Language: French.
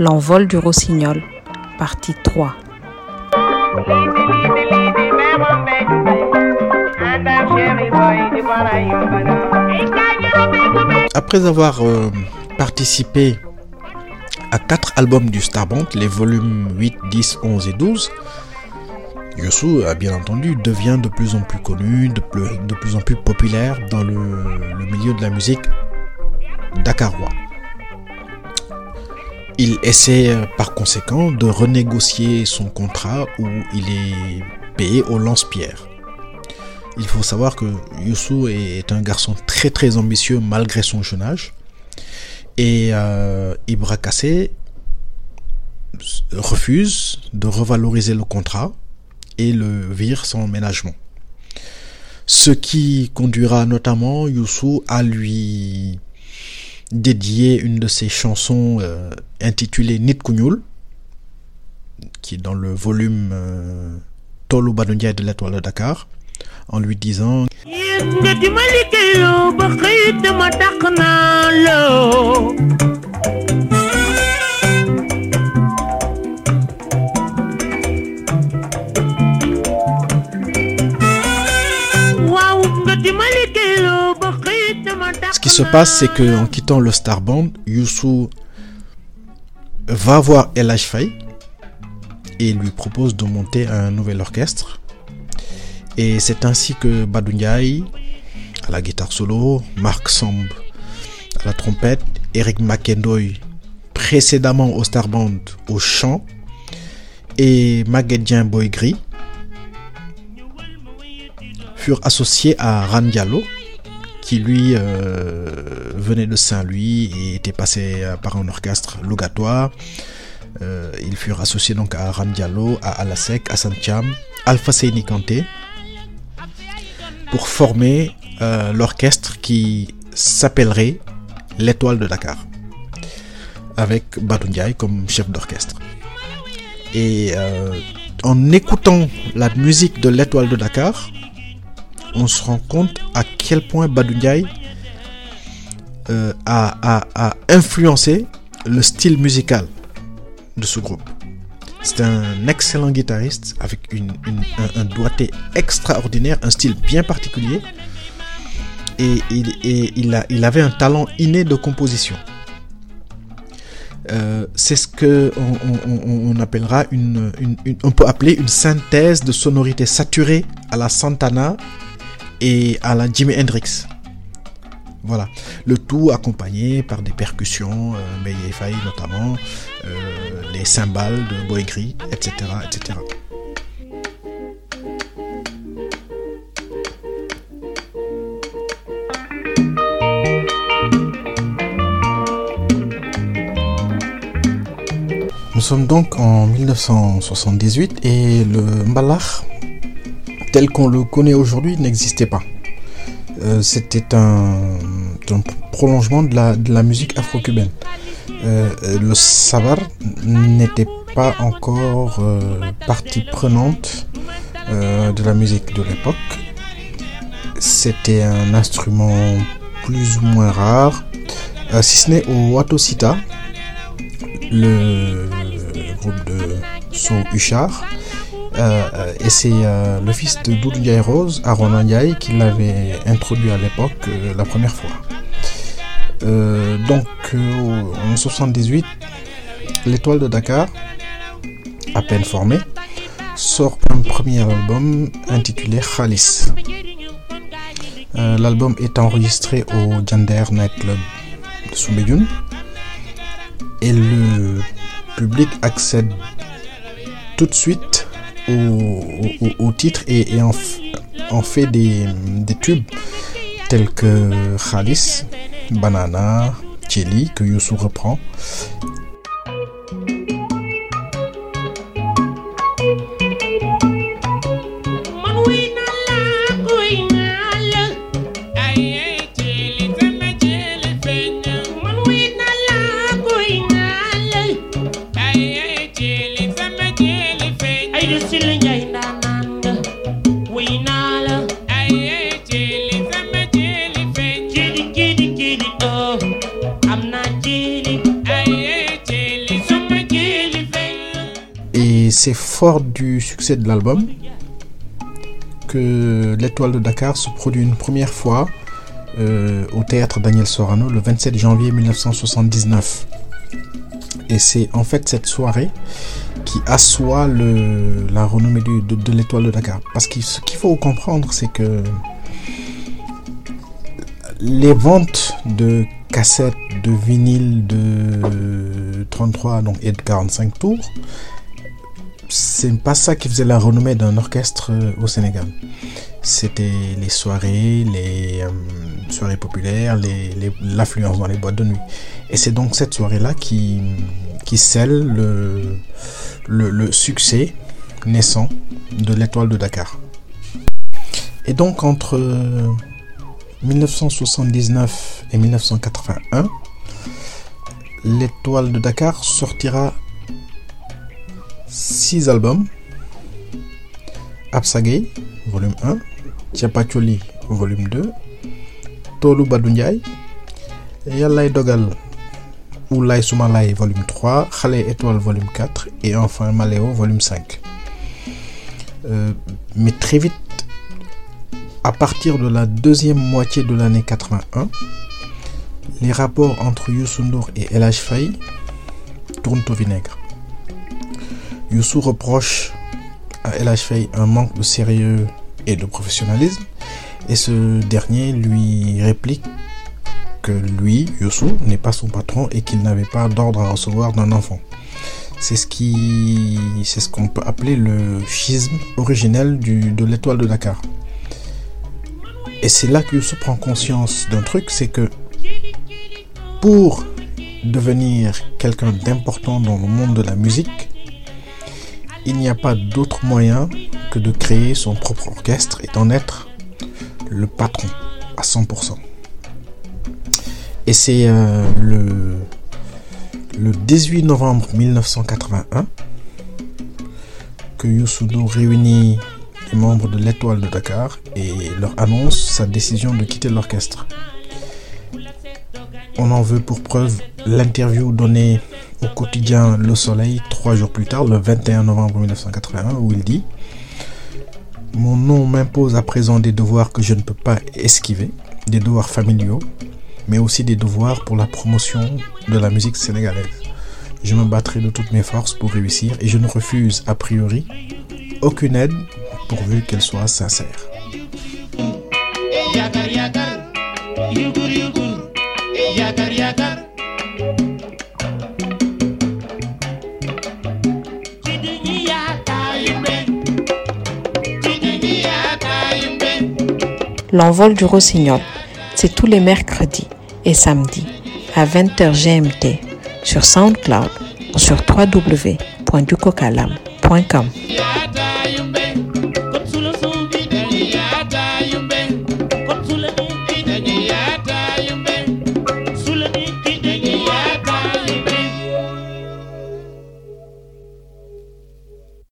L'envol du rossignol, partie 3. Après avoir euh, participé à quatre albums du Starband, les volumes 8, 10, 11 et 12, Yosu, a bien entendu, devient de plus en plus connu, de plus, en plus populaire dans le, le milieu de la musique dakarois. Il essaie euh, par conséquent de renégocier son contrat où il est payé au lance-pierre. Il faut savoir que Youssou est un garçon très très ambitieux malgré son jeune âge. Et euh, Ibra Kassé refuse de revaloriser le contrat et le vire sans ménagement. Ce qui conduira notamment Youssou à lui dédier une de ses chansons euh, intitulée Nit Kunyul, qui est dans le volume euh, Tolu Badundia de l'étoile de Dakar, en lui disant Ce qui se passe, c'est que en quittant le Star Band, Youssou va voir El Faye et lui propose de monter un nouvel orchestre. Et c'est ainsi que Badou à la guitare solo, Marc Samb à la trompette, Eric McKendoy précédemment au Star Band au chant et Maguedien Boygri furent associés à Ran Diallo qui lui euh, venait de Saint-Louis et était passé euh, par un orchestre logatoire. Euh, ils furent associés donc à Ram à Alasek, à Santiam, Alpha Seini Kanté pour former l'orchestre qui s'appellerait l'Étoile de Dakar avec Ndiaye comme chef d'orchestre. Et en écoutant la musique de l'Étoile de Dakar, on se rend compte à quel point Badou euh, a, influencé le style musical de ce groupe. C'est un excellent guitariste avec une, un, doigté extraordinaire, un style bien particulier. Et, il, avait un talent inné de composition. Euh, c'est ce que on, peut appeler une synthèse de sonorités saturées à la Santana et à la Jimi Hendrix. Voilà, le tout accompagné par des percussions, euh, notamment, euh, les cymbales de Boegri, etc., etc. Nous sommes donc en 1978 et le mbalach tel qu'on le connaît aujourd'hui n'existait pas. Euh, C'était un, prolongement de la, musique afro-cubaine. Euh, le sabar n'était pas encore euh, partie prenante de la musique de l'époque. C'était un instrument plus ou moins rare, si ce n'est au Watosita, le groupe de son Huchard. Euh, euh, et c'est euh, le fils de Doudou Ndiaye Rose, Aaron Ndiaye, qui l'avait introduit à l'époque la première fois. Donc en 78, l'étoile de Dakar, à peine formée, sort un premier album intitulé Khalis. L'album est enregistré au Jander Night Club de Soumbédioune et le public accède tout de suite au, titre et, et en fait des, des tubes tels que Khalis, Banana, Chili que Youssou reprend. Et c'est fort du succès de l'album que l'étoile de Dakar se produit une première fois euh, au théâtre Daniel Sorano le 27 janvier 1979. Et c'est en fait cette soirée qui assoit la renommée de, de l'étoile de Dakar. Parce que ce qu'il faut comprendre, c'est que les ventes de cassettes, de vinyles de 33 donc, et de 45 tours, c'est pas ça qui faisait la renommée d'un orchestre euh, au Sénégal. C'était les soirées, les euh, soirées populaires, l'affluence dans les boîtes de nuit. Et c'est donc cette soirée-là qui, qui scelle le, succès naissant de l'étoile de Dakar. Et donc entre euh, 1979 et 1981, l'étoile de Dakar sortira six albums. Absagay, volume 1, Tiapacholi, volume 2, Tolu Badunjay, Yalay Dogal ou Lay Soumalay, volume 3, Khale Étoile, volume 4, et enfin Maléo, volume 5. Euh, mais très vite, à partir de la deuxième moitié de l'année 81, les rapports entre Youssou N'Dour et El Faye tournent au vinaigre. Youssou reproche à El un manque de sérieux et de professionnalisme, et ce dernier lui réplique que lui, Youssou, n'est pas son patron et qu'il n'avait pas d'ordre à recevoir d'un enfant. C'est ce qui, c'est ce qu'on peut appeler le schisme originel de l'étoile de Dakar. Et c'est là que Youssou prend conscience d'un truc, c'est que pour devenir quelqu'un d'important dans le monde de la musique, il n'y a pas d'autre moyen que de créer son propre orchestre et d'en être le patron à 100%. Et c'est euh, le, le 18 novembre 1981 que Youssou N'Dour réunit les membres de l'étoile de Dakar et leur annonce sa décision de quitter l'orchestre. On en veut pour preuve l'interview donnée au quotidien Le Soleil trois jours plus tard, le 21 novembre 1981, où il dit Mon nom m'impose à présent des devoirs que je ne peux pas esquiver, des devoirs familiaux, mais aussi des devoirs pour la promotion de la musique sénégalaise. Je me battrai de toutes mes forces pour réussir et je ne refuse a priori aucune aide pourvu qu'elle soit sincère. L'envol du rossignol, c'est tous les mercredis et samedis à 20h GMT sur SoundCloud ou sur www.ducocalam.com.